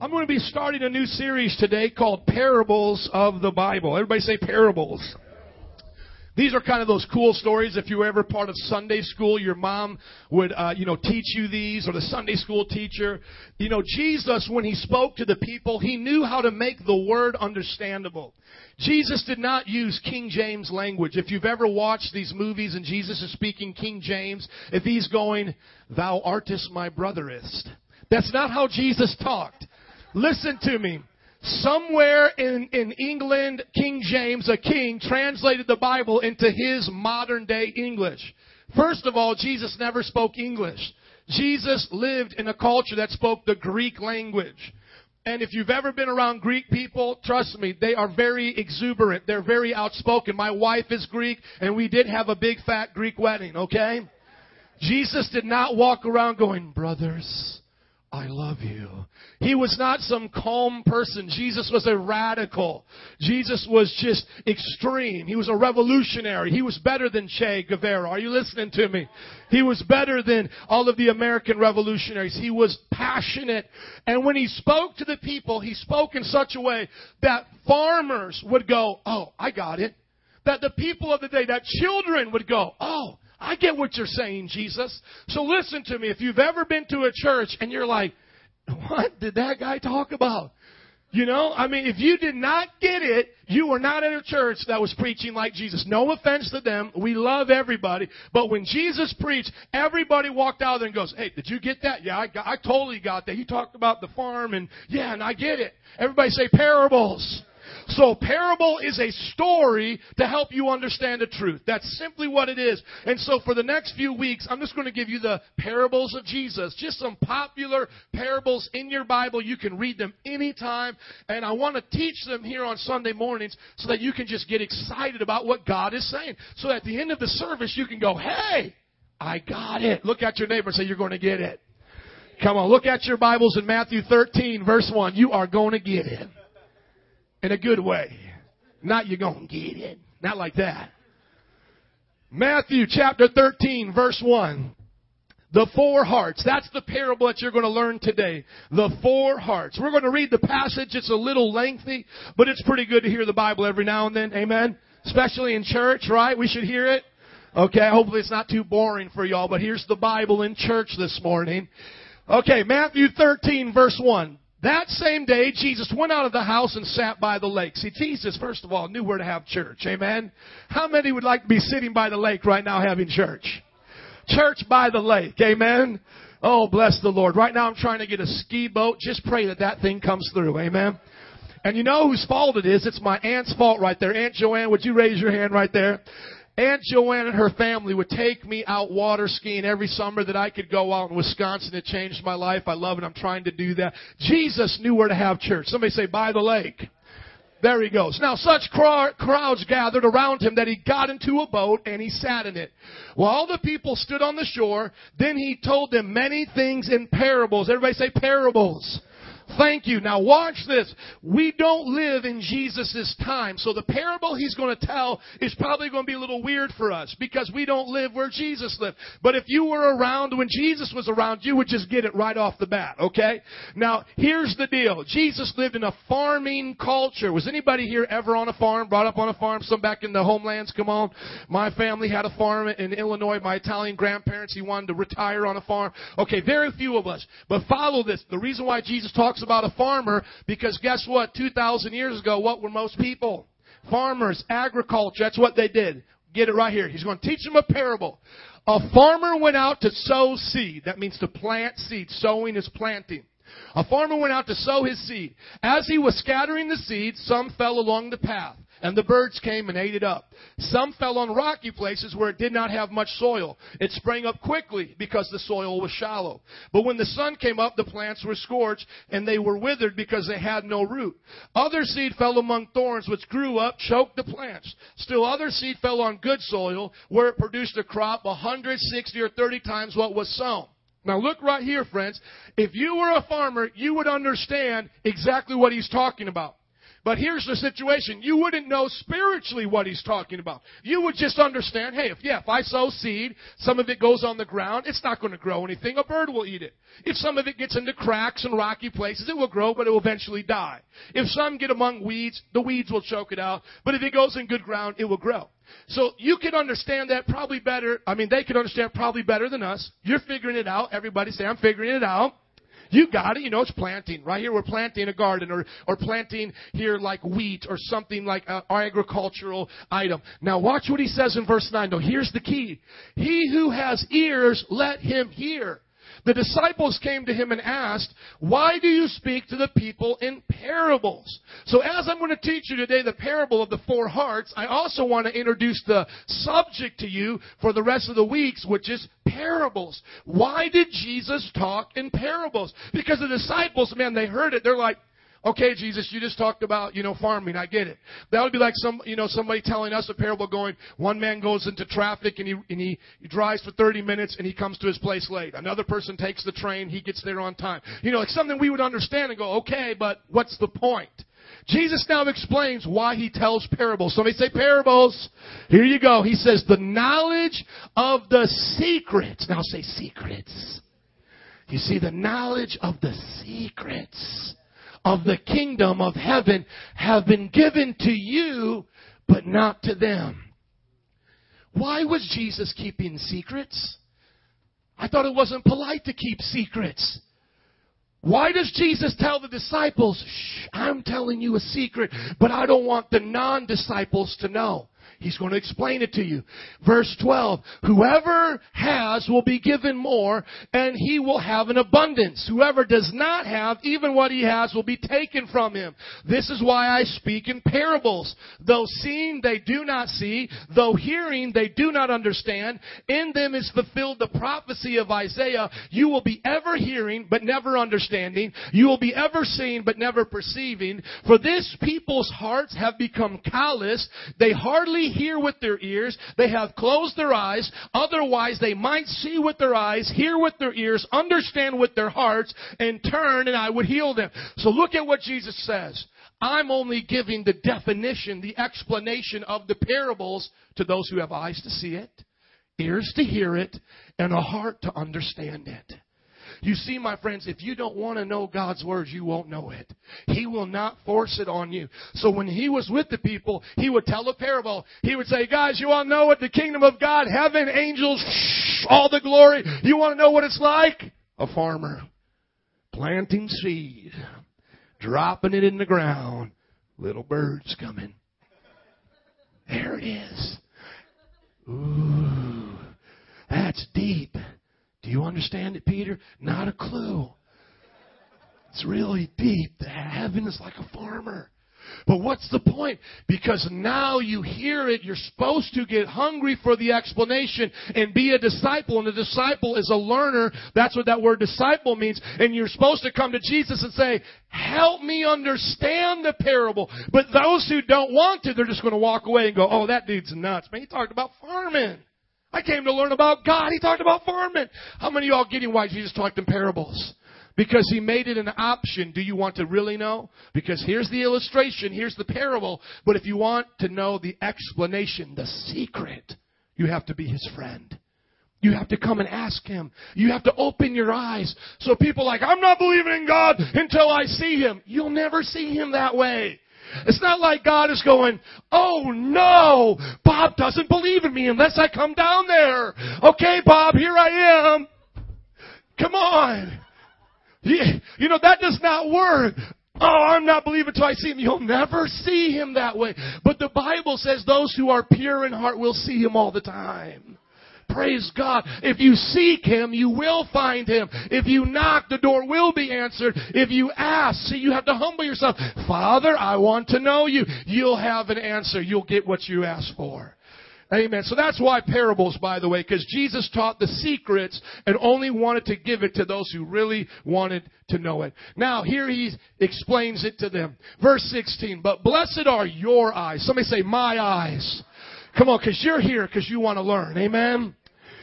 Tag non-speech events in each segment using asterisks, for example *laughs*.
I'm going to be starting a new series today called Parables of the Bible. Everybody say parables. These are kind of those cool stories. If you were ever part of Sunday school, your mom would, uh, you know, teach you these, or the Sunday school teacher. You know, Jesus, when he spoke to the people, he knew how to make the word understandable. Jesus did not use King James language. If you've ever watched these movies and Jesus is speaking King James, if he's going, "Thou artest my brotherest," that's not how Jesus talked. Listen to me. Somewhere in, in England, King James, a king, translated the Bible into his modern day English. First of all, Jesus never spoke English. Jesus lived in a culture that spoke the Greek language. And if you've ever been around Greek people, trust me, they are very exuberant. They're very outspoken. My wife is Greek, and we did have a big fat Greek wedding, okay? Jesus did not walk around going, brothers, I love you. He was not some calm person. Jesus was a radical. Jesus was just extreme. He was a revolutionary. He was better than Che Guevara. Are you listening to me? He was better than all of the American revolutionaries. He was passionate. And when he spoke to the people, he spoke in such a way that farmers would go, Oh, I got it. That the people of the day, that children would go, Oh, I get what you're saying, Jesus. So listen to me. If you've ever been to a church and you're like, what did that guy talk about? You know, I mean, if you did not get it, you were not in a church that was preaching like Jesus. No offense to them. We love everybody. But when Jesus preached, everybody walked out there and goes, Hey, did you get that? Yeah, I, got, I totally got that. He talked about the farm and yeah, and I get it. Everybody say parables. So parable is a story to help you understand the truth. That's simply what it is. And so for the next few weeks, I'm just going to give you the parables of Jesus. Just some popular parables in your Bible. You can read them anytime. And I want to teach them here on Sunday mornings so that you can just get excited about what God is saying. So at the end of the service, you can go, hey, I got it. Look at your neighbor and say, you're going to get it. Come on, look at your Bibles in Matthew 13, verse 1. You are going to get it in a good way. Not you're going to get it. Not like that. Matthew chapter 13 verse 1. The four hearts. That's the parable that you're going to learn today. The four hearts. We're going to read the passage. It's a little lengthy, but it's pretty good to hear the Bible every now and then. Amen. Especially in church, right? We should hear it. Okay, hopefully it's not too boring for y'all, but here's the Bible in church this morning. Okay, Matthew 13 verse 1. That same day, Jesus went out of the house and sat by the lake. See, Jesus, first of all, knew where to have church. Amen? How many would like to be sitting by the lake right now having church? Church by the lake. Amen? Oh, bless the Lord. Right now I'm trying to get a ski boat. Just pray that that thing comes through. Amen? And you know whose fault it is? It's my aunt's fault right there. Aunt Joanne, would you raise your hand right there? Aunt Joanne and her family would take me out water skiing every summer that I could go out in Wisconsin. It changed my life. I love it. I'm trying to do that. Jesus knew where to have church. Somebody say, by the lake. There he goes. Now such crowds gathered around him that he got into a boat and he sat in it. While all the people stood on the shore, then he told them many things in parables. Everybody say parables. Thank you. Now watch this. We don't live in Jesus' time. So the parable he's going to tell is probably going to be a little weird for us because we don't live where Jesus lived. But if you were around when Jesus was around, you would just get it right off the bat, okay? Now, here's the deal. Jesus lived in a farming culture. Was anybody here ever on a farm, brought up on a farm? Some back in the homelands? Come on. My family had a farm in Illinois. My Italian grandparents, he wanted to retire on a farm. Okay, very few of us. But follow this. The reason why Jesus talks talks about a farmer because guess what? 2,000 years ago, what were most people? Farmers, agriculture. That's what they did. Get it right here. He's going to teach them a parable. A farmer went out to sow seed. That means to plant seed. Sowing is planting. A farmer went out to sow his seed. As he was scattering the seed, some fell along the path and the birds came and ate it up. Some fell on rocky places where it did not have much soil. It sprang up quickly because the soil was shallow. But when the sun came up, the plants were scorched and they were withered because they had no root. Other seed fell among thorns which grew up, choked the plants. Still other seed fell on good soil where it produced a crop 160 or 30 times what was sown. Now look right here, friends. If you were a farmer, you would understand exactly what he's talking about. But here's the situation. You wouldn't know spiritually what he's talking about. You would just understand, hey, if, yeah, if I sow seed, some of it goes on the ground, it's not going to grow anything. A bird will eat it. If some of it gets into cracks and rocky places, it will grow, but it will eventually die. If some get among weeds, the weeds will choke it out. But if it goes in good ground, it will grow. So you can understand that probably better. I mean, they can understand probably better than us. You're figuring it out. Everybody say, I'm figuring it out. You got it. You know, it's planting. Right here, we're planting a garden or, or planting here like wheat or something like an agricultural item. Now watch what he says in verse 9 though. Here's the key. He who has ears, let him hear. The disciples came to him and asked, Why do you speak to the people in parables? So, as I'm going to teach you today the parable of the four hearts, I also want to introduce the subject to you for the rest of the weeks, which is parables. Why did Jesus talk in parables? Because the disciples, man, they heard it. They're like, Okay, Jesus, you just talked about, you know, farming. I get it. That would be like some, you know, somebody telling us a parable going, one man goes into traffic and he, and he, he drives for 30 minutes and he comes to his place late. Another person takes the train, he gets there on time. You know, it's something we would understand and go, okay, but what's the point? Jesus now explains why he tells parables. Somebody say parables. Here you go. He says the knowledge of the secrets. Now say secrets. You see, the knowledge of the secrets of the kingdom of heaven have been given to you, but not to them. Why was Jesus keeping secrets? I thought it wasn't polite to keep secrets. Why does Jesus tell the disciples, Shh, I'm telling you a secret, but I don't want the non disciples to know? He's going to explain it to you. Verse 12. Whoever has will be given more and he will have an abundance. Whoever does not have, even what he has will be taken from him. This is why I speak in parables. Though seeing they do not see, though hearing they do not understand, in them is fulfilled the prophecy of Isaiah. You will be ever hearing but never understanding. You will be ever seeing but never perceiving. For this people's hearts have become callous. They hardly hear with their ears. They have closed their eyes. Otherwise, they might see with their eyes, hear with their ears, understand with their hearts, and turn, and I would heal them. So look at what Jesus says. I'm only giving the definition, the explanation of the parables to those who have eyes to see it, ears to hear it, and a heart to understand it. You see, my friends, if you don't want to know God's words, you won't know it. He will not force it on you. So when he was with the people, he would tell a parable. He would say, guys, you want to know what the kingdom of God, heaven, angels, shh, *sniffs* all the glory. You want to know what it's like? A farmer planting seed, dropping it in the ground, little birds coming. There it is. Ooh, that's deep. Do you understand it, Peter? Not a clue. It's really deep. Heaven is like a farmer. But what's the point? Because now you hear it, you're supposed to get hungry for the explanation and be a disciple. And a disciple is a learner. That's what that word disciple means. And you're supposed to come to Jesus and say, help me understand the parable. But those who don't want to, they're just going to walk away and go, oh, that dude's nuts. Man, he talked about farming. I came to learn about God. He talked about farming. How many of y'all getting why Jesus talked in parables? Because he made it an option. Do you want to really know? Because here's the illustration, here's the parable. But if you want to know the explanation, the secret, you have to be his friend. You have to come and ask him. You have to open your eyes. So people like, I'm not believing in God until I see him. You'll never see him that way. It's not like God is going, oh no, Bob doesn't believe in me unless I come down there. Okay, Bob, here I am. Come on. You know, that does not work. Oh, I'm not believing until I see him. You'll never see him that way. But the Bible says those who are pure in heart will see him all the time. Praise God. If you seek Him, you will find Him. If you knock, the door will be answered. If you ask, see, you have to humble yourself. Father, I want to know you. You'll have an answer. You'll get what you ask for. Amen. So that's why parables, by the way, because Jesus taught the secrets and only wanted to give it to those who really wanted to know it. Now, here he explains it to them. Verse 16, but blessed are your eyes. Somebody say, my eyes. Come on, because you're here because you want to learn. Amen.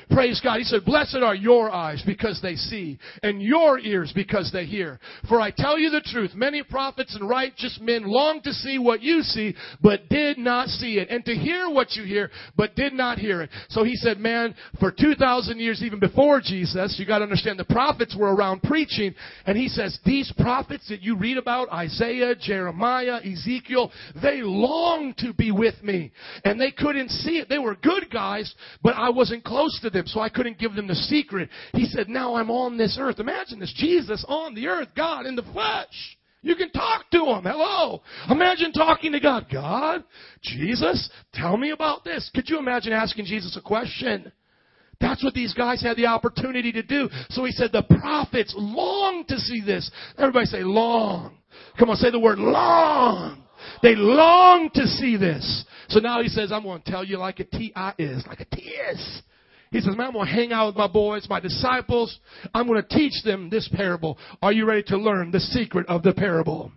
Praise God. He said, blessed are your eyes because they see and your ears because they hear. For I tell you the truth, many prophets and righteous men longed to see what you see, but did not see it and to hear what you hear, but did not hear it. So he said, man, for 2,000 years, even before Jesus, you got to understand the prophets were around preaching. And he says, these prophets that you read about, Isaiah, Jeremiah, Ezekiel, they longed to be with me. And they couldn't see it. They were good guys, but I wasn't close to them, so I couldn't give them the secret. He said, now I'm on this earth. Imagine this. Jesus on the earth, God in the flesh. You can talk to him. Hello. Imagine talking to God. God, Jesus, tell me about this. Could you imagine asking Jesus a question? That's what these guys had the opportunity to do. So he said, the prophets long to see this. Everybody say long. Come on, say the word long. They long to see this. So now he says, I'm going to tell you like a T-I is, like a T is. He says, man, I'm going to hang out with my boys, my disciples. I'm going to teach them this parable. Are you ready to learn the secret of the parable?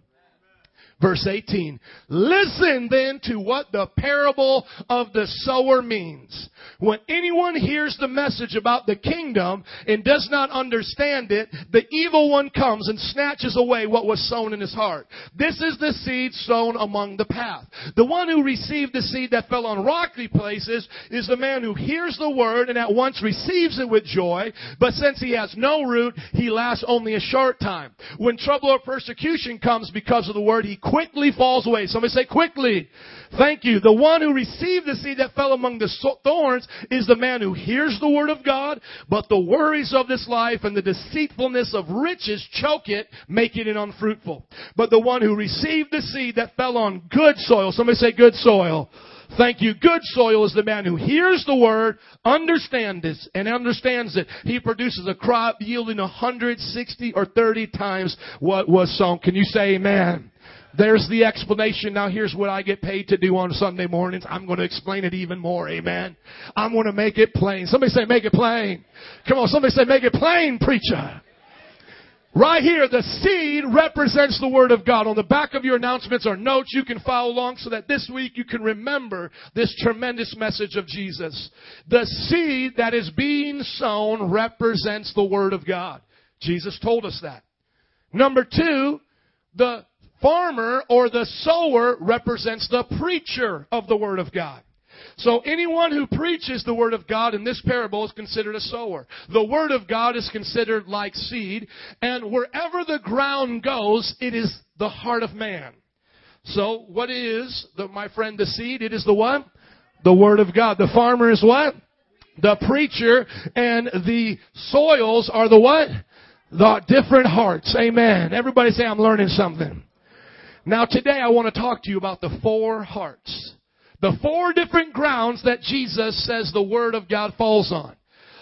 Verse 18. Listen then to what the parable of the sower means. When anyone hears the message about the kingdom and does not understand it, the evil one comes and snatches away what was sown in his heart. This is the seed sown among the path. The one who received the seed that fell on rocky places is the man who hears the word and at once receives it with joy, but since he has no root, he lasts only a short time. When trouble or persecution comes because of the word, he quickly falls away. Somebody say quickly. Thank you. The one who received the seed that fell among the thorns is the man who hears the word of God, but the worries of this life and the deceitfulness of riches choke it, making it unfruitful. But the one who received the seed that fell on good soil, somebody say good soil. Thank you. Good soil is the man who hears the word, understands it, and understands it. He produces a crop yielding 160 or 30 times what was sown. Can you say amen? There's the explanation. Now here's what I get paid to do on Sunday mornings. I'm going to explain it even more. Amen. I'm going to make it plain. Somebody say make it plain. Come on. Somebody say make it plain, preacher. Right here, the seed represents the Word of God. On the back of your announcements or notes, you can follow along so that this week you can remember this tremendous message of Jesus. The seed that is being sown represents the Word of God. Jesus told us that. Number two, the farmer or the sower represents the preacher of the Word of God. So anyone who preaches the Word of God in this parable is considered a sower. The Word of God is considered like seed, and wherever the ground goes, it is the heart of man. So what is, the, my friend, the seed? It is the what? The Word of God. The farmer is what? The preacher, and the soils are the what? The different hearts. Amen. Everybody say, I'm learning something. Now today I want to talk to you about the four hearts. The four different grounds that Jesus says the Word of God falls on.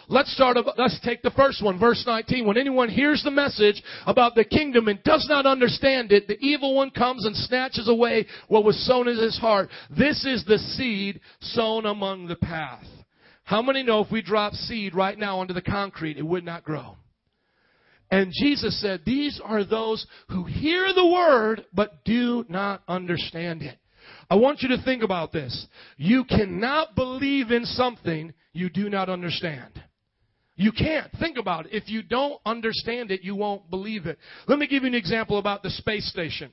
Let's start, let's take the first one, verse 19. When anyone hears the message about the kingdom and does not understand it, the evil one comes and snatches away what was sown in his heart. This is the seed sown among the path. How many know if we drop seed right now onto the concrete, it would not grow? And Jesus said, These are those who hear the word but do not understand it. I want you to think about this. You cannot believe in something you do not understand. You can't. Think about it. If you don't understand it, you won't believe it. Let me give you an example about the space station.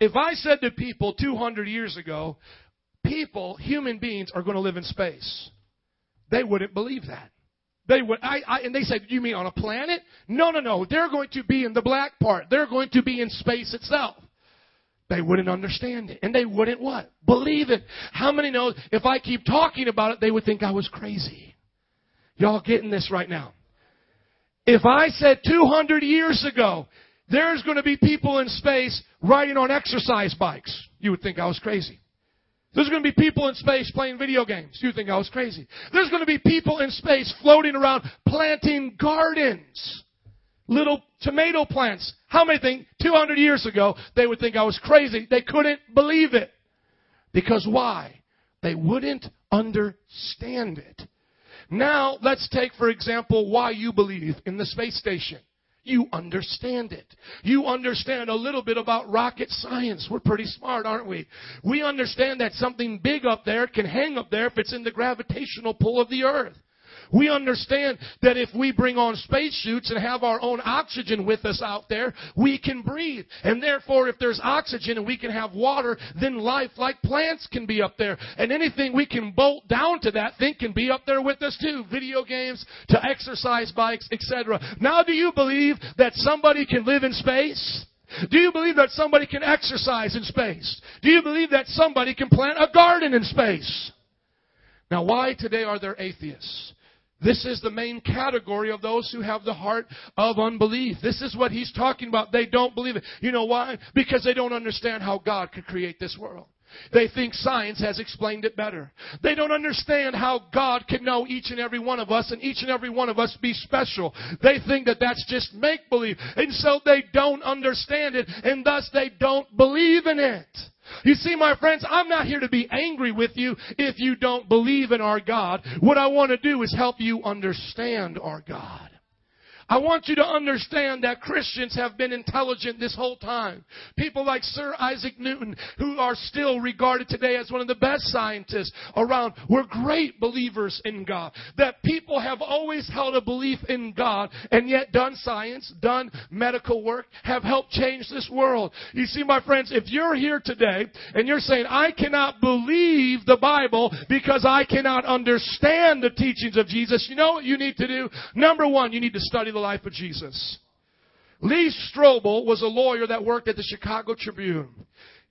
If I said to people 200 years ago, people, human beings, are going to live in space, they wouldn't believe that. They would, I, I, and they said, you mean on a planet? No, no, no. They're going to be in the black part. They're going to be in space itself. They wouldn't understand it. And they wouldn't what? Believe it. How many know if I keep talking about it, they would think I was crazy? Y'all getting this right now? If I said 200 years ago, there's going to be people in space riding on exercise bikes, you would think I was crazy. There's going to be people in space playing video games. You think I was crazy. There's going to be people in space floating around planting gardens. Little tomato plants. How many think 200 years ago they would think I was crazy? They couldn't believe it. Because why? They wouldn't understand it. Now, let's take, for example, why you believe in the space station you understand it. You understand a little bit about rocket science. We're pretty smart, aren't we? We understand that something big up there can hang up there if it's in the gravitational pull of the earth. We understand that if we bring on spacesuits and have our own oxygen with us out there, we can breathe. And therefore, if there's oxygen and we can have water, then life like plants can be up there. And anything we can bolt down to that thing can be up there with us too. Video games to exercise bikes, etc. Now do you believe that somebody can live in space? Do you believe that somebody can exercise in space? Do you believe that somebody can plant a garden in space? Now, why today are there atheists? This is the main category of those who have the heart of unbelief. This is what he's talking about. They don't believe it. You know why? Because they don't understand how God could create this world. They think science has explained it better. They don't understand how God can know each and every one of us and each and every one of us be special. They think that that's just make believe. And so they don't understand it and thus they don't believe in it. You see, my friends, I'm not here to be angry with you if you don't believe in our God. What I want to do is help you understand our God. I want you to understand that Christians have been intelligent this whole time. People like Sir Isaac Newton, who are still regarded today as one of the best scientists around, were great believers in God. That people have always held a belief in God and yet done science, done medical work, have helped change this world. You see, my friends, if you're here today and you're saying, I cannot believe the Bible because I cannot understand the teachings of Jesus, you know what you need to do? Number one, you need to study the life of Jesus. Lee Strobel was a lawyer that worked at the Chicago Tribune.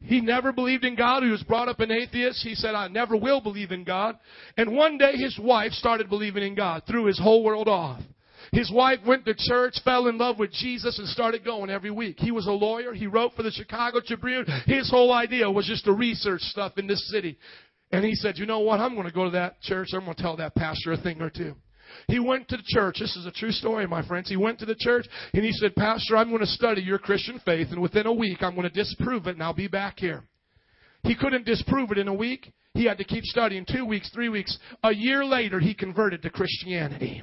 He never believed in God. He was brought up an atheist. He said, I never will believe in God. And one day his wife started believing in God, threw his whole world off. His wife went to church, fell in love with Jesus, and started going every week. He was a lawyer. He wrote for the Chicago Tribune. His whole idea was just to research stuff in this city. And he said, you know what? I'm going to go to that church. I'm going to tell that pastor a thing or two. He went to the church. This is a true story, my friends. He went to the church and he said, Pastor, I'm going to study your Christian faith, and within a week, I'm going to disprove it, and I'll be back here. He couldn't disprove it in a week. He had to keep studying two weeks, three weeks. A year later, he converted to Christianity.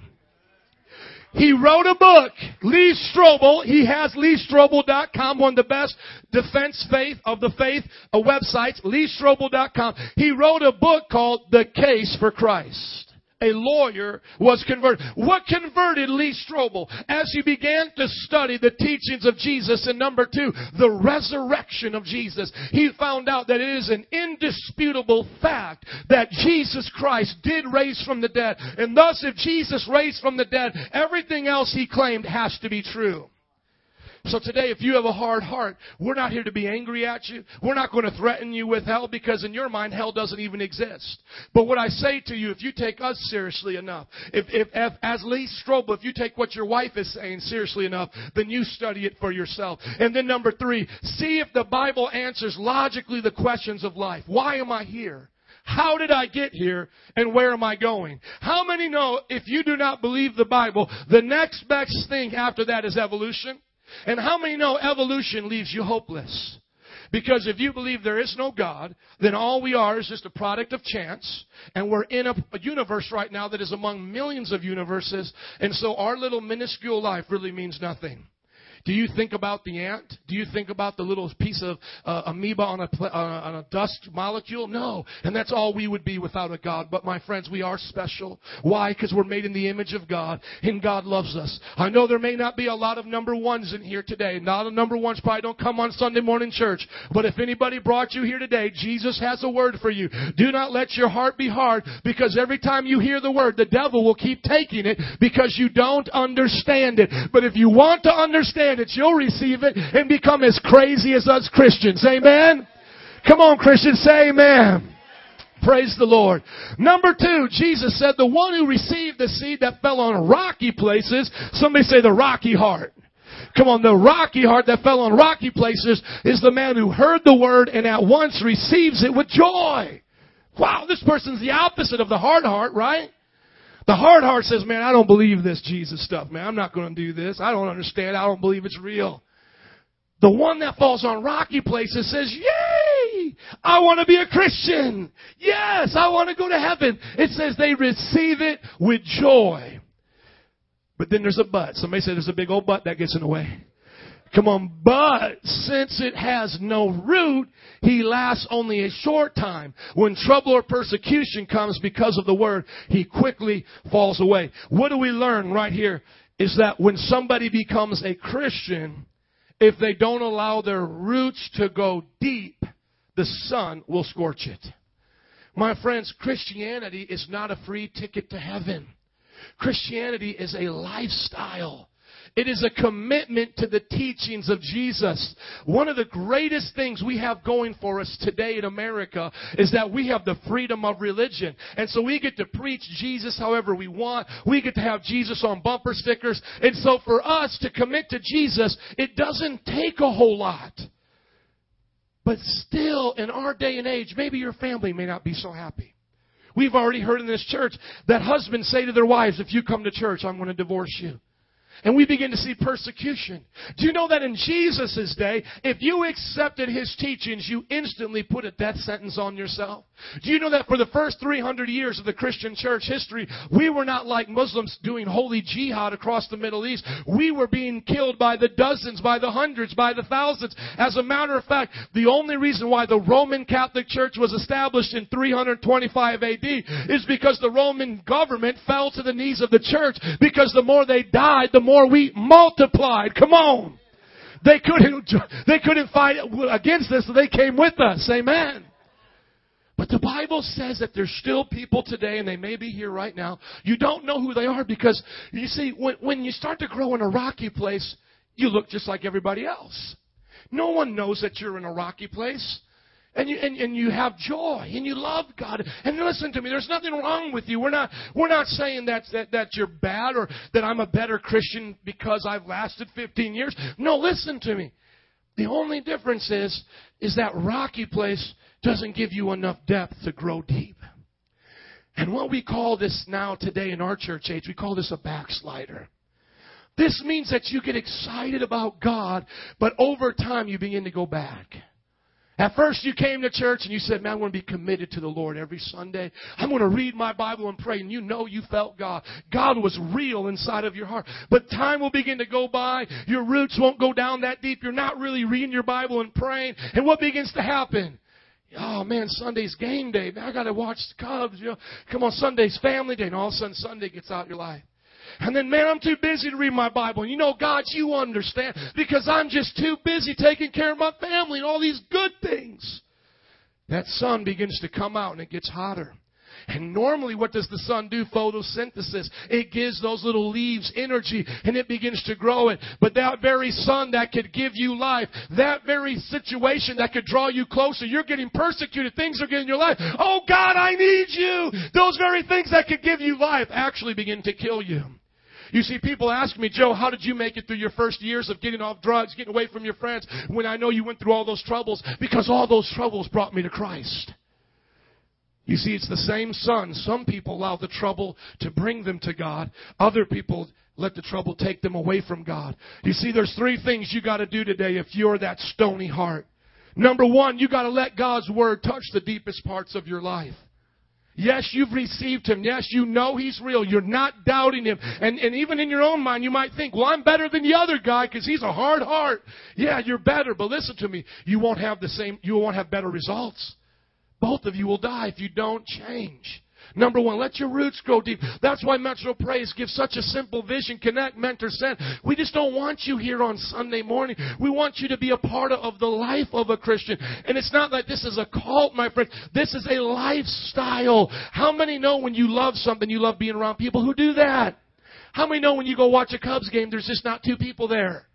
He wrote a book, Lee Strobel. He has LeeStrobel.com, one of the best defense faith of the faith uh, websites, LeeStrobel.com. He wrote a book called The Case for Christ a lawyer, was converted. What converted Lee Strobel? As he began to study the teachings of Jesus, and number two, the resurrection of Jesus, he found out that it is an indisputable fact that Jesus Christ did raise from the dead. And thus, if Jesus raised from the dead, everything else he claimed has to be true. So today, if you have a hard heart, we're not here to be angry at you. We're not going to threaten you with hell because in your mind, hell doesn't even exist. But what I say to you, if you take us seriously enough, if, if, if as Lee Strobel, if you take what your wife is saying seriously enough, then you study it for yourself. And then number three, see if the Bible answers logically the questions of life. Why am I here? How did I get here and where am I going? How many know if you do not believe the Bible, the next best thing after that is evolution? And how many know evolution leaves you hopeless? Because if you believe there is no God, then all we are is just a product of chance, and we're in a, a, universe right now that is among millions of universes, and so our little minuscule life really means nothing. Do you think about the ant? Do you think about the little piece of uh, amoeba on a, uh, on a dust molecule? No. And that's all we would be without a God. But my friends, we are special. Why? Because we're made in the image of God and God loves us. I know there may not be a lot of number ones in here today. Not a number ones probably don't come on Sunday morning church. But if anybody brought you here today, Jesus has a word for you. Do not let your heart be hard because every time you hear the word, the devil will keep taking it because you don't understand it. But if you want to understand it, you'll receive it and become as crazy as us Christians. Amen? Come on, Christians, say amen. Praise the Lord. Number two, Jesus said the one who received the seed that fell on rocky places, somebody say the rocky heart. Come on, the rocky heart that fell on rocky places is the man who heard the word and at once receives it with joy. Wow, this person's the opposite of the hard heart, right? The hard heart says, man, I don't believe this Jesus stuff, man. I'm not going to do this. I don't understand. I don't believe it's real. The one that falls on rocky places says, yay! I want to be a Christian. Yes, I want to go to heaven. It says they receive it with joy. But then there's a but. Somebody said there's a big old but that gets in the way. Come on, but since it has no root, he lasts only a short time. When trouble or persecution comes because of the word, he quickly falls away. What do we learn right here? Is that when somebody becomes a Christian, if they don't allow their roots to go deep, the sun will scorch it. My friends, Christianity is not a free ticket to heaven. Christianity is a lifestyle. It is a commitment to the teachings of Jesus. One of the greatest things we have going for us today in America is that we have the freedom of religion. And so we get to preach Jesus however we want. We get to have Jesus on bumper stickers. And so for us to commit to Jesus, it doesn't take a whole lot. But still, in our day and age, maybe your family may not be so happy. We've already heard in this church that husbands say to their wives, if you come to church, I'm going to divorce you. And we begin to see persecution. Do you know that in Jesus' day, if you accepted his teachings, you instantly put a death sentence on yourself? Do you know that for the first 300 years of the Christian church history, we were not like Muslims doing holy jihad across the Middle East. We were being killed by the dozens, by the hundreds, by the thousands. As a matter of fact, the only reason why the Roman Catholic Church was established in 325 AD is because the Roman government fell to the knees of the church because the more they died, the more we multiplied. Come on. They couldn't, they couldn't fight against this, so they came with us. Amen. But the Bible says that there's still people today, and they may be here right now. You don't know who they are because, you see, when, when you start to grow in a rocky place, you look just like everybody else. No one knows that you're in a rocky place. And you, and, and you have joy and you love God. And listen to me, there's nothing wrong with you. We're not, we're not saying that, that, that you're bad or that I'm a better Christian because I've lasted 15 years. No, listen to me. The only difference is, is that rocky place doesn't give you enough depth to grow deep. And what we call this now today in our church age, we call this a backslider. This means that you get excited about God, but over time you begin to go back. At first, you came to church and you said, Man, I'm going to be committed to the Lord every Sunday. I'm going to read my Bible and pray. And you know you felt God. God was real inside of your heart. But time will begin to go by. Your roots won't go down that deep. You're not really reading your Bible and praying. And what begins to happen? Oh man, Sunday's game day. Man, I got to watch the Cubs. You know, come on, Sunday's family day. And all of a sudden, Sunday gets out your life. And then, man, I'm too busy to read my Bible. And you know, God, you understand because I'm just too busy taking care of my family and all these good things. That sun begins to come out and it gets hotter. And normally, what does the sun do? Photosynthesis. It gives those little leaves energy and it begins to grow it. But that very sun that could give you life, that very situation that could draw you closer, you're getting persecuted, things are getting your life. Oh God, I need you! Those very things that could give you life actually begin to kill you. You see, people ask me, Joe, how did you make it through your first years of getting off drugs, getting away from your friends, when I know you went through all those troubles? Because all those troubles brought me to Christ. You see, it's the same sun. Some people allow the trouble to bring them to God. Other people let the trouble take them away from God. You see, there's three things you gotta do today if you're that stony heart. Number one, you gotta let God's Word touch the deepest parts of your life. Yes, you've received him. Yes, you know he's real. You're not doubting him. And, and even in your own mind, you might think, well, I'm better than the other guy because he's a hard heart. Yeah, you're better. But listen to me. You won't have the same, you won't have better results. Both of you will die if you don't change. Number one, let your roots grow deep. That's why Metro Praise gives such a simple vision, connect, mentor, send. We just don't want you here on Sunday morning. We want you to be a part of the life of a Christian. And it's not like this is a cult, my friend. This is a lifestyle. How many know when you love something, you love being around people who do that? How many know when you go watch a Cubs game, there's just not two people there?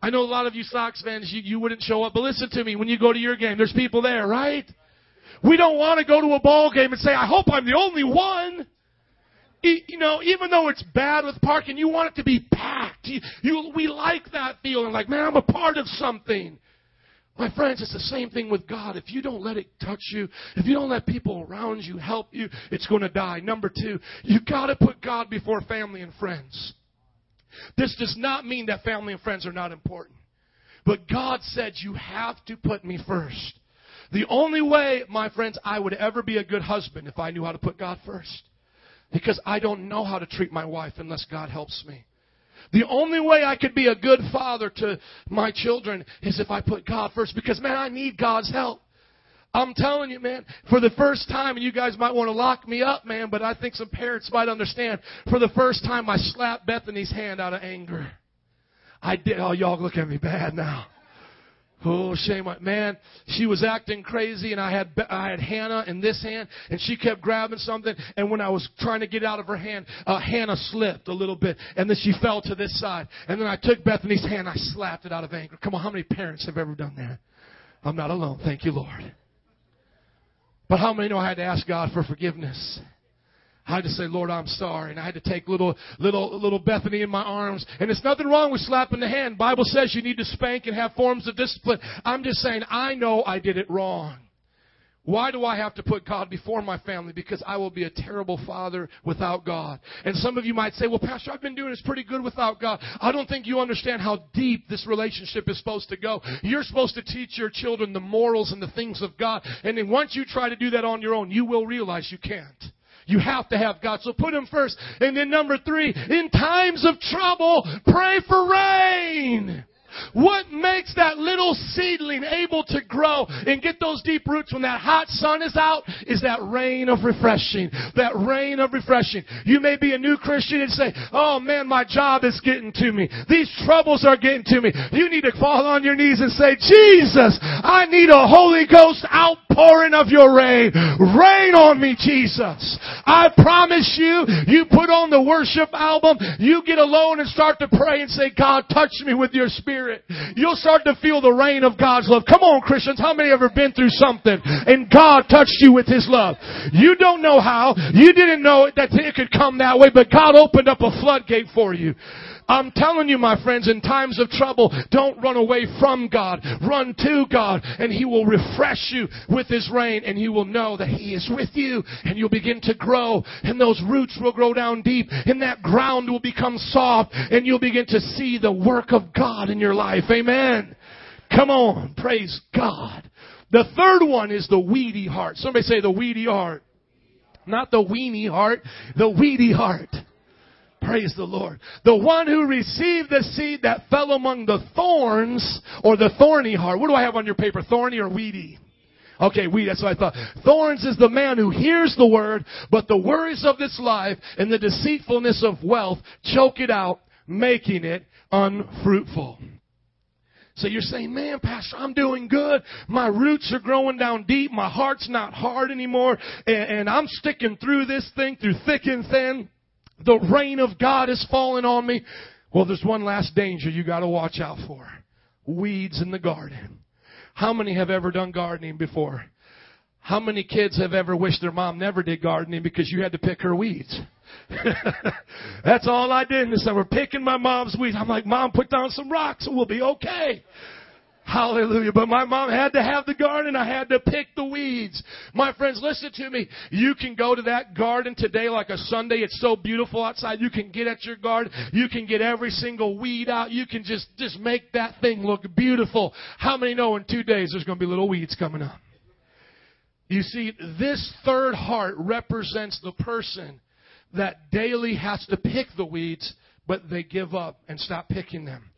I know a lot of you Sox fans, you, you wouldn't show up, but listen to me. When you go to your game, there's people there, right? We don't want to go to a ball game and say, I hope I'm the only one. You know, even though it's bad with parking, you want it to be packed. You, you, we like that feeling, like, man, I'm a part of something. My friends, it's the same thing with God. If you don't let it touch you, if you don't let people around you help you, it's going to die. Number two, you got to put God before family and friends. This does not mean that family and friends are not important. But God said you have to put me first. The only way, my friends, I would ever be a good husband if I knew how to put God first. Because I don't know how to treat my wife unless God helps me. The only way I could be a good father to my children is if I put God first because man, I need God's help. I'm telling you, man, for the first time, and you guys might want to lock me up, man, but I think some parents might understand. For the first time, I slapped Bethany's hand out of anger. I did. Oh, y'all look at me bad now. Oh, shame, man. She was acting crazy, and I had I had Hannah in this hand, and she kept grabbing something. And when I was trying to get out of her hand, uh, Hannah slipped a little bit, and then she fell to this side. And then I took Bethany's hand, I slapped it out of anger. Come on, how many parents have ever done that? I'm not alone. Thank you, Lord. But how many know I had to ask God for forgiveness? I had to say, Lord, I'm sorry. And I had to take little, little, little Bethany in my arms. And it's nothing wrong with slapping the hand. Bible says you need to spank and have forms of discipline. I'm just saying, I know I did it wrong. Why do I have to put God before my family? Because I will be a terrible father without God. And some of you might say, well, Pastor, I've been doing this pretty good without God. I don't think you understand how deep this relationship is supposed to go. You're supposed to teach your children the morals and the things of God. And then once you try to do that on your own, you will realize you can't. You have to have God. So put Him first. And then number three, in times of trouble, pray for rain. What makes that little seedling able to grow and get those deep roots when that hot sun is out is that rain of refreshing. That rain of refreshing. You may be a new Christian and say, Oh man, my job is getting to me. These troubles are getting to me. You need to fall on your knees and say, Jesus, I need a Holy Ghost outpouring of your rain. Rain on me, Jesus. I promise you, you put on the worship album, you get alone and start to pray and say, God, touch me with your spirit. Spirit, you'll start to feel the rain of God's love. Come on, Christians. How many have ever been through something and God touched you with His love? You don't know how. You didn't know that it could come that way, but God opened up a floodgate for you. I'm telling you, my friends, in times of trouble, don't run away from God. Run to God, and He will refresh you with His rain, and you will know that He is with you, and you'll begin to grow, and those roots will grow down deep, and that ground will become soft, and you'll begin to see the work of God in your life. Amen. Come on, praise God. The third one is the weedy heart. Somebody say the weedy heart. Not the weenie heart, the weedy heart. Praise the Lord. The one who received the seed that fell among the thorns or the thorny heart. What do I have on your paper? Thorny or weedy? Okay, weedy. That's what I thought. Thorns is the man who hears the word, but the worries of this life and the deceitfulness of wealth choke it out, making it unfruitful. So you're saying, man, Pastor, I'm doing good. My roots are growing down deep. My heart's not hard anymore. And, and I'm sticking through this thing through thick and thin. The rain of God is falling on me. Well, there's one last danger you got to watch out for. Weeds in the garden. How many have ever done gardening before? How many kids have ever wished their mom never did gardening because you had to pick her weeds? *laughs* That's all I did the summer, picking my mom's weeds. I'm like, Mom, put down some rocks and we'll be okay. Hallelujah. But my mom had to have the garden. I had to pick the weeds. My friends, listen to me. You can go to that garden today like a Sunday. It's so beautiful outside. You can get at your garden. You can get every single weed out. You can just, just make that thing look beautiful. How many know in two days there's going to be little weeds coming up? You see, this third heart represents the person that daily has to pick the weeds, but they give up and stop picking them.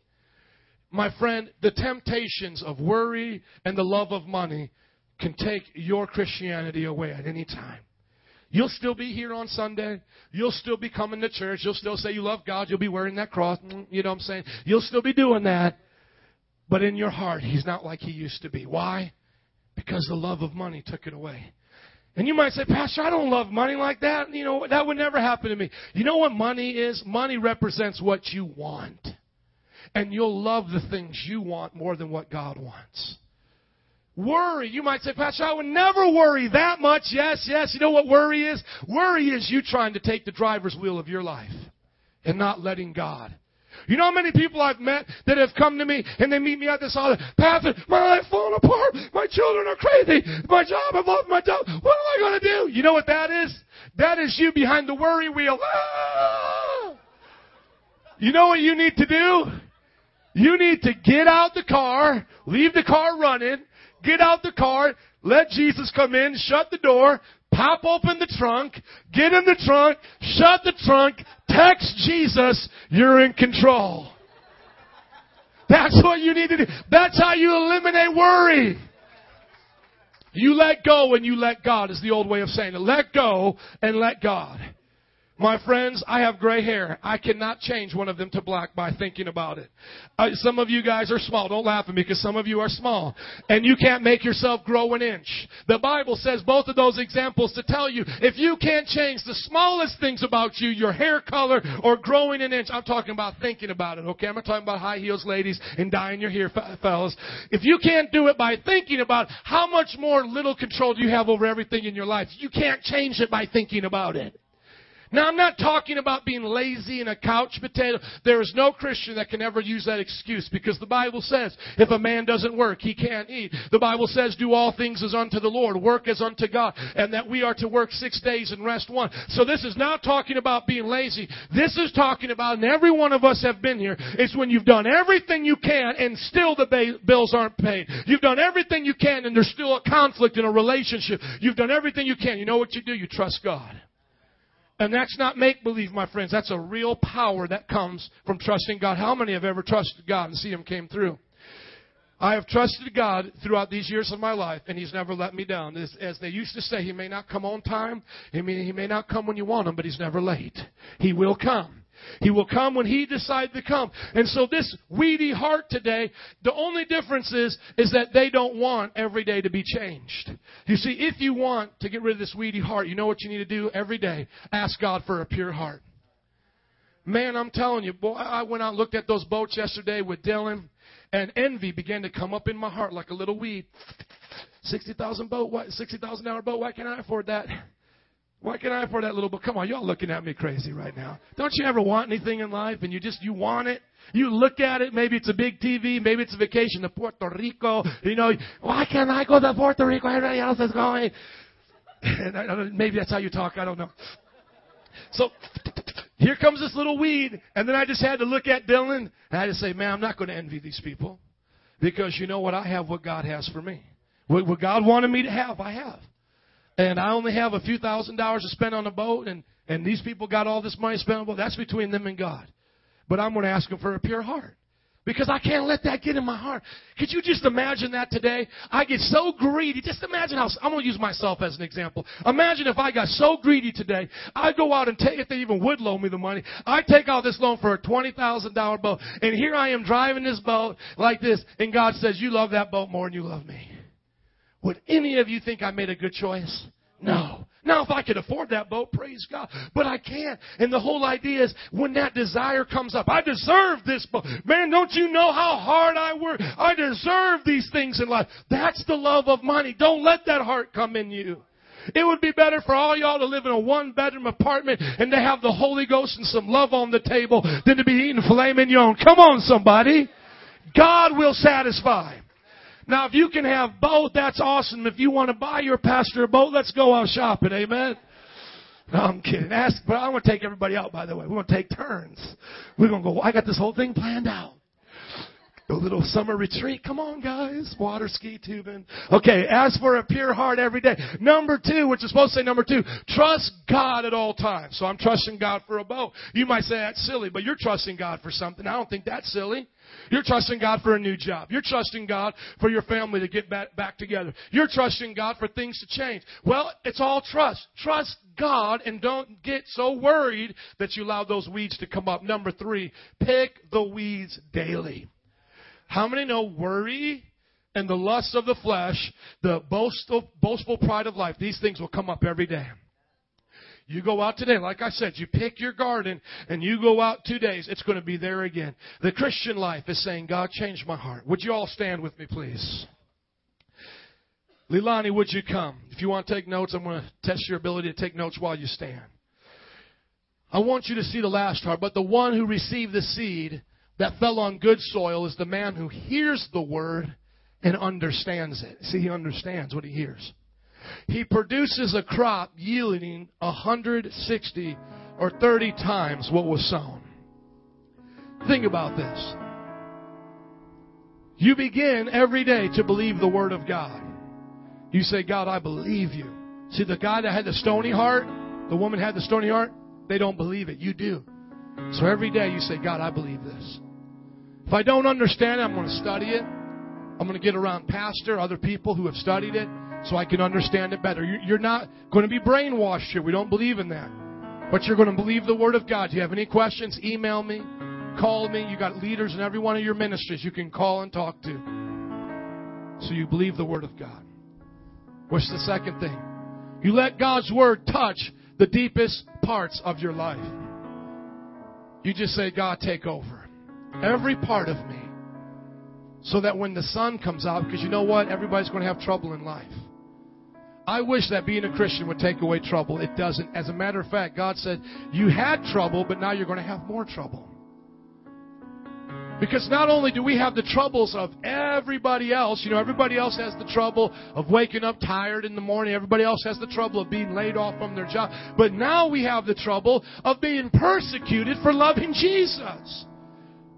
My friend, the temptations of worry and the love of money can take your Christianity away at any time. You'll still be here on Sunday. You'll still be coming to church. You'll still say you love God. You'll be wearing that cross. Mm, you know what I'm saying? You'll still be doing that. But in your heart, He's not like He used to be. Why? Because the love of money took it away. And you might say, Pastor, I don't love money like that. You know, that would never happen to me. You know what money is? Money represents what you want and you'll love the things you want more than what God wants. Worry. You might say, Pastor, I would never worry that much. Yes, yes. You know what worry is? Worry is you trying to take the driver's wheel of your life and not letting God. You know how many people I've met that have come to me and they meet me at this all Pastor, my life falling apart. My children are crazy. My job, I've lost my job. What am I going to do? You know what that is? That is you behind the worry wheel. Ah! You know what you need to do? You need to get out the car, leave the car running, get out the car, let Jesus come in, shut the door, Pop open the trunk, get in the trunk, shut the trunk, text Jesus, you're in control. That's what you need to do. That's how you eliminate worry. You let go and you let God is the old way of saying it. Let go and let God. My friends, I have gray hair. I cannot change one of them to black by thinking about it. Uh, some of you guys are small. Don't laugh at me because some of you are small. And you can't make yourself grow an inch. The Bible says both of those examples to tell you if you can't change the smallest things about you, your hair color or growing an inch, I'm talking about thinking about it, okay? I'm not talking about high heels ladies and dyeing your hair, fellas. If you can't do it by thinking about it, how much more little control do you have over everything in your life? You can't change it by thinking about it. Now, I'm not talking about being lazy and a couch potato. There is no Christian that can ever use that excuse because the Bible says if a man doesn't work, he can't eat. The Bible says do all things as unto the Lord, work as unto God, and that we are to work six days and rest one. So this is not talking about being lazy. This is talking about, and every one of us have been here, it's when you've done everything you can and still the bills aren't paid. You've done everything you can and there's still a conflict in a relationship. You've done everything you can. You know what you do? You trust God. And that's not make believe, my friends. That's a real power that comes from trusting God. How many have ever trusted God and see Him came through? I have trusted God throughout these years of my life, and He's never let me down. As, as, they used to say, He may not come on time. He may, he may not come when you want Him, but He's never late. He will come. He will come when He decides to come. And so this weedy heart today, the only difference is, is that they don't want every day to be changed. You see, if you want to get rid of this weedy heart, you know what you need to do every day? Ask God for a pure heart. Man, I'm telling you, boy, I went out and looked at those boats yesterday with Dylan, and envy began to come up in my heart like a little weed. Sixty thousand boat, what? Sixty thousand dollar boat. Why can't I afford that? Why can I afford that little book? Come on, y'all looking at me crazy right now. Don't you ever want anything in life and you just, you want it? You look at it, maybe it's a big TV, maybe it's a vacation to Puerto Rico. You know, why can't I go to Puerto Rico? Everybody else is going. *laughs* And maybe that's how you talk, I don't know. So, here comes this little weed, and then I just had to look at Dylan, and I had to say, man, I'm not going to envy these people. Because you know what? I have what God has for me. What God wanted me to have, I have and I only have a few thousand dollars to spend on a boat, and, and these people got all this money spent on a boat, that's between them and God. But I'm going to ask them for a pure heart. Because I can't let that get in my heart. Could you just imagine that today? I get so greedy. Just imagine how, I'm going to use myself as an example. Imagine if I got so greedy today, I'd go out and take, if they even would loan me the money, I'd take out this loan for a $20,000 boat. And here I am driving this boat like this, and God says, you love that boat more than you love me. Would any of you think I made a good choice? No. Now, if I could afford that boat, praise God. But I can't. And the whole idea is when that desire comes up, I deserve this boat. Man, don't you know how hard I work? I deserve these things in life. That's the love of money. Don't let that heart come in you. It would be better for all y'all to live in a one bedroom apartment and to have the Holy Ghost and some love on the table than to be eating filet mignon. Come on, somebody. God will satisfy. Now, if you can have both, that's awesome. If you want to buy your pastor a boat, let's go out shopping. Amen. No, I'm kidding. Ask, but I want to take everybody out, by the way. We're going to take turns. We're going to go, I got this whole thing planned out. A little summer retreat. Come on, guys. Water ski tubing. Okay, ask for a pure heart every day. Number two, which is supposed to say number two, trust God at all times. So I'm trusting God for a boat. You might say that's silly, but you're trusting God for something. I don't think that's silly. You're trusting God for a new job. You're trusting God for your family to get back, back together. You're trusting God for things to change. Well, it's all trust. Trust God and don't get so worried that you allow those weeds to come up. Number three, pick the weeds daily. How many know worry and the lust of the flesh, the boastful, boastful pride of life, these things will come up every day. You go out today, like I said, you pick your garden and you go out two days, it's going to be there again. The Christian life is saying, God, change my heart. Would you all stand with me, please? Lilani, would you come? If you want to take notes, I'm going to test your ability to take notes while you stand. I want you to see the last part, but the one who received the seed that fell on good soil is the man who hears the word and understands it. See, he understands what he hears he produces a crop yielding 160 or 30 times what was sown. Think about this. You begin every day to believe the Word of God. You say, God, I believe you. See, the guy that had the stony heart, the woman had the stony heart, they don't believe it. You do. So every day you say, God, I believe this. If I don't understand it, I'm going to study it. I'm going to get around pastor, other people who have studied it, so I can understand it better. You're not going to be brainwashed here. We don't believe in that. But you're going to believe the Word of God. Do you have any questions? Email me, call me. You got leaders in every one of your ministries you can call and talk to. So you believe the Word of God. What's the second thing? You let God's Word touch the deepest parts of your life. You just say, God, take over. Every part of me. So that when the sun comes out, because you know what? Everybody's going to have trouble in life. I wish that being a Christian would take away trouble. It doesn't. As a matter of fact, God said, You had trouble, but now you're going to have more trouble. Because not only do we have the troubles of everybody else, you know, everybody else has the trouble of waking up tired in the morning, everybody else has the trouble of being laid off from their job, but now we have the trouble of being persecuted for loving Jesus.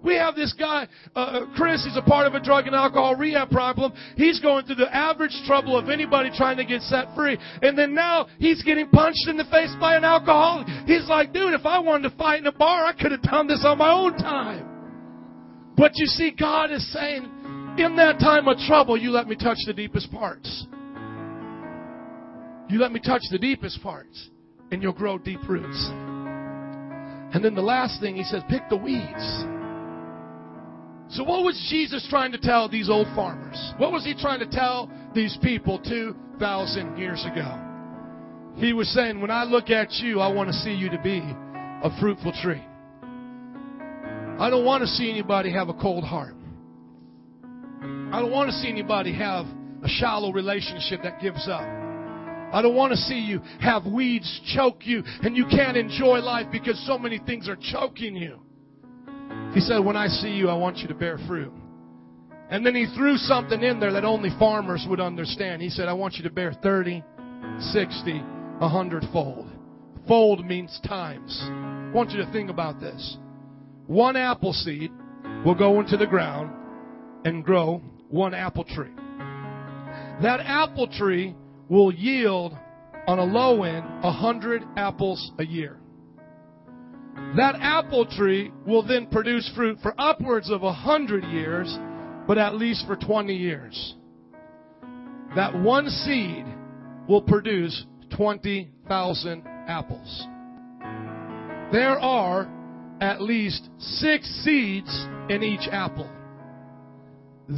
We have this guy, uh, uh, Chris, he's a part of a drug and alcohol rehab problem. He's going through the average trouble of anybody trying to get set free. And then now he's getting punched in the face by an alcoholic. He's like, dude, if I wanted to fight in a bar, I could have done this on my own time. But you see, God is saying, in that time of trouble, you let me touch the deepest parts. You let me touch the deepest parts, and you'll grow deep roots. And then the last thing, he says, pick the weeds. So, what was Jesus trying to tell these old farmers? What was he trying to tell these people 2,000 years ago? He was saying, When I look at you, I want to see you to be a fruitful tree. I don't want to see anybody have a cold heart. I don't want to see anybody have a shallow relationship that gives up. I don't want to see you have weeds choke you and you can't enjoy life because so many things are choking you. He said, When I see you, I want you to bear fruit. And then he threw something in there that only farmers would understand. He said, I want you to bear 30, 60, 100 fold. Fold means times. I want you to think about this. One apple seed will go into the ground and grow one apple tree. That apple tree will yield on a low end a hundred apples a year. That apple tree will then produce fruit for upwards of a hundred years, but at least for 20 years. That one seed will produce 20,000 apples. There are at least six seeds in each apple.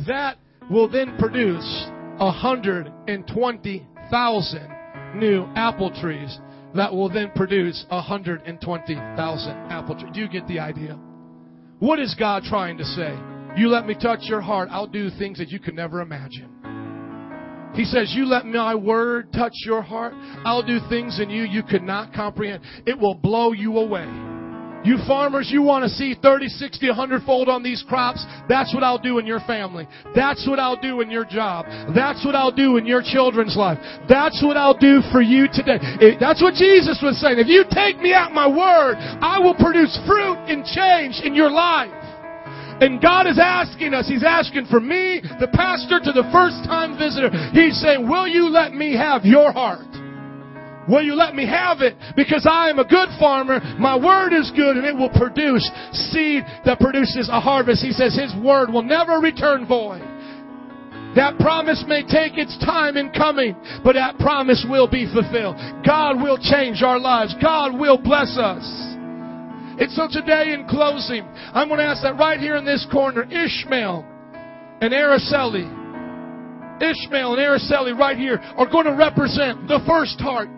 That will then produce 120,000 new apple trees that will then produce 120,000 apple trees. Do you get the idea? What is God trying to say? You let me touch your heart, I'll do things that you could never imagine. He says, You let my word touch your heart, I'll do things in you you could not comprehend. It will blow you away. You farmers, you want to see 30, 60, 100 fold on these crops. That's what I'll do in your family. That's what I'll do in your job. That's what I'll do in your children's life. That's what I'll do for you today. That's what Jesus was saying. If you take me at my word, I will produce fruit and change in your life. And God is asking us, He's asking for me, the pastor, to the first time visitor. He's saying, Will you let me have your heart? Will you let me have it? Because I am a good farmer. My word is good and it will produce seed that produces a harvest. He says his word will never return void. That promise may take its time in coming, but that promise will be fulfilled. God will change our lives. God will bless us. And so today in closing, I'm going to ask that right here in this corner, Ishmael and Araceli, Ishmael and Araceli right here are going to represent the first heart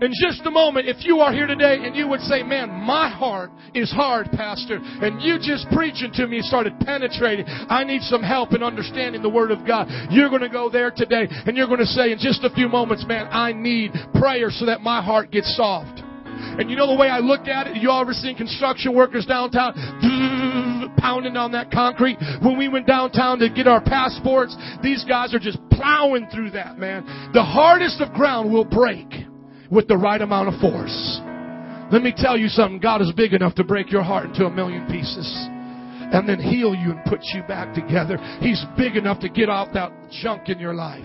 in just a moment, if you are here today and you would say, Man, my heart is hard, Pastor, and you just preaching to me started penetrating, I need some help in understanding the Word of God. You're going to go there today and you're going to say in just a few moments, Man, I need prayer so that my heart gets soft. And you know the way I look at it? You all ever seen construction workers downtown *laughs* pounding on that concrete? When we went downtown to get our passports, these guys are just plowing through that, man. The hardest of ground will break with the right amount of force. Let me tell you something. God is big enough to break your heart into a million pieces and then heal you and put you back together. He's big enough to get off that junk in your life.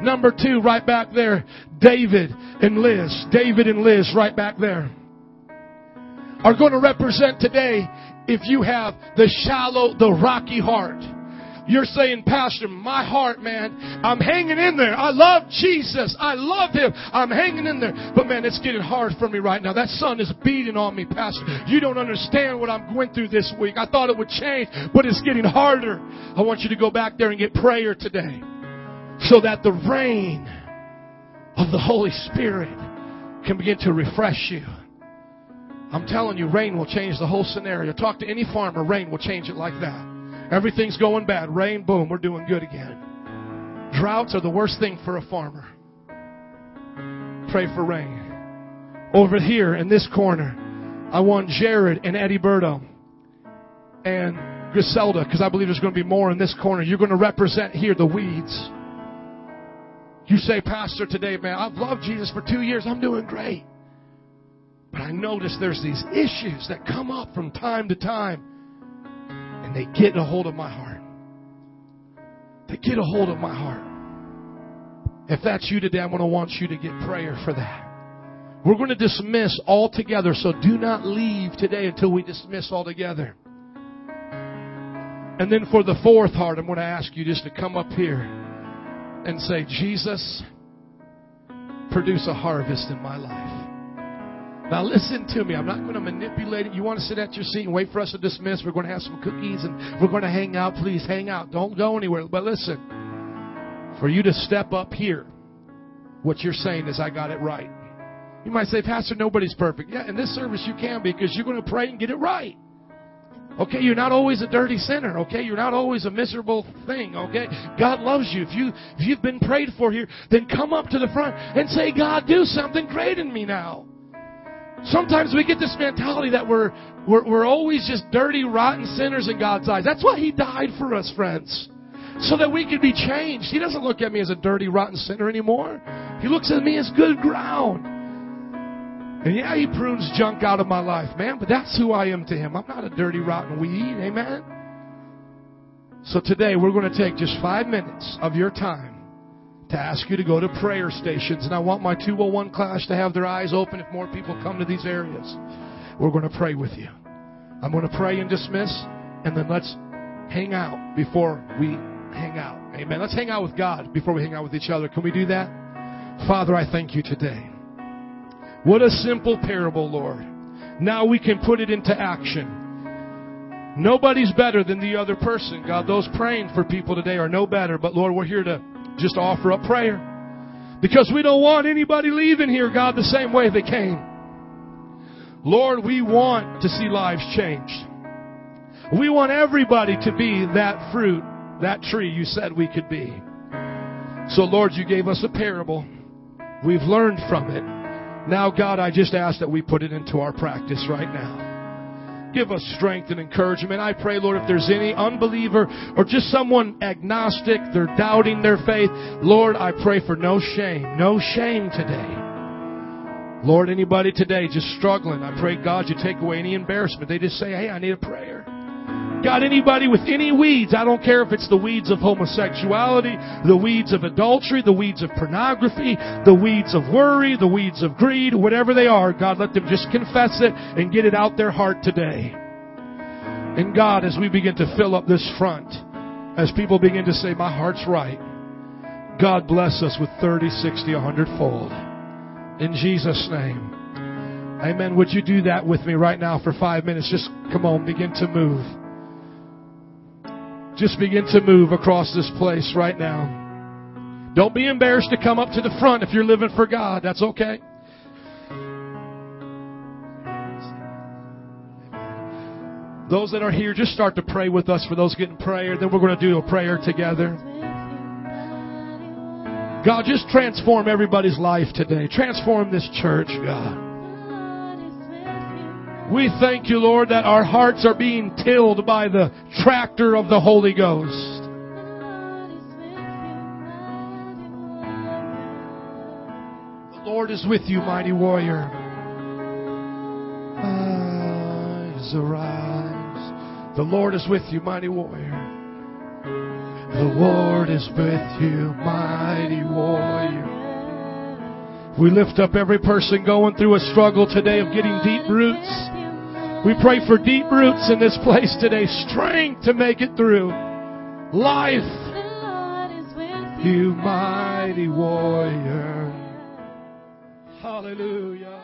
Number two, right back there, David and Liz, David and Liz right back there, are going to represent today if you have the shallow, the rocky heart. You're saying, Pastor, my heart, man, I'm hanging in there. I love Jesus. I love Him. I'm hanging in there. But man, it's getting hard for me right now. That sun is beating on me, Pastor. You don't understand what I'm going through this week. I thought it would change, but it's getting harder. I want you to go back there and get prayer today so that the rain of the Holy Spirit can begin to refresh you. I'm telling you, rain will change the whole scenario. Talk to any farmer, rain will change it like that. Everything's going bad. Rain, boom, we're doing good again. Droughts are the worst thing for a farmer. Pray for rain. Over here in this corner, I want Jared and Edilberto and Griselda, because I believe there's going to be more in this corner. You're going to represent here the weeds. You say, Pastor, today, man, I've loved Jesus for two years. I'm doing great. But I notice there's these issues that come up from time to time, they get a hold of my heart. They get a hold of my heart. If that's you today, I'm going to want you to get prayer for that. We're going to dismiss all together, so do not leave today until we dismiss all together. And then for the fourth heart, I'm going to ask you just to come up here and say, Jesus, produce a harvest in my life. Now listen to me. I'm not going to manipulate it. You want to sit at your seat and wait for us to dismiss. We're going to have some cookies and we're going to hang out. Please hang out. Don't go anywhere. But listen, for you to step up here, what you're saying is, I got it right. You might say, Pastor, nobody's perfect. Yeah, in this service you can because you're going to pray and get it right. Okay, you're not always a dirty sinner. Okay, you're not always a miserable thing. Okay, God loves you. If you if you've been prayed for here, then come up to the front and say, God, do something great in me now. Sometimes we get this mentality that we're, we're, we're always just dirty, rotten sinners in God's eyes. That's why He died for us, friends. So that we could be changed. He doesn't look at me as a dirty, rotten sinner anymore. He looks at me as good ground. And yeah, He prunes junk out of my life, man, but that's who I am to Him. I'm not a dirty, rotten weed. Amen? So today we're going to take just five minutes of your time to ask you to go to prayer stations. And I want my 201 class to have their eyes open if more people come to these areas. We're going to pray with you. I'm going to pray and dismiss, and then let's hang out before we hang out. Amen. Let's hang out with God before we hang out with each other. Can we do that? Father, I thank you today. What a simple parable, Lord. Now we can put it into action. Nobody's better than the other person. God, those praying for people today are no better. But Lord, we're here to just offer up prayer. Because we don't want anybody leaving here, God, the same way they came. Lord, we want to see lives changed. We want everybody to be that fruit, that tree you said we could be. So, Lord, you gave us a parable. We've learned from it. Now, God, I just ask that we put it into our practice right now. Give us strength and encouragement. I pray, Lord, if there's any unbeliever or just someone agnostic, they're doubting their faith, Lord, I pray for no shame. No shame today. Lord, anybody today just struggling, I pray, God, you take away any embarrassment. They just say, hey, I need a prayer. God, anybody with any weeds, I don't care if it's the weeds of homosexuality, the weeds of adultery, the weeds of pornography, the weeds of worry, the weeds of greed, whatever they are, God, let them just confess it and get it out their heart today. And God, as we begin to fill up this front, as people begin to say, my heart's right, God bless us with 30, 60, 100 fold. In Jesus' name. Amen. Would you do that with me right now for five minutes? Just come on, begin to move. Just begin to move across this place right now. Don't be embarrassed to come up to the front if you're living for God. That's okay. Those that are here, just start to pray with us for those getting prayer. Then we're going to do a prayer together. God, just transform everybody's life today. Transform this church, God. We thank you, Lord, that our hearts are being tilled by the tractor of the Holy Ghost. The Lord is with you, mighty warrior. Eyes arise. The Lord is with you, mighty warrior. The Lord is with you, mighty warrior. We lift up every person going through a struggle today of getting deep roots. We pray for deep roots in this place today, strength to make it through. Life. You mighty warrior. Hallelujah.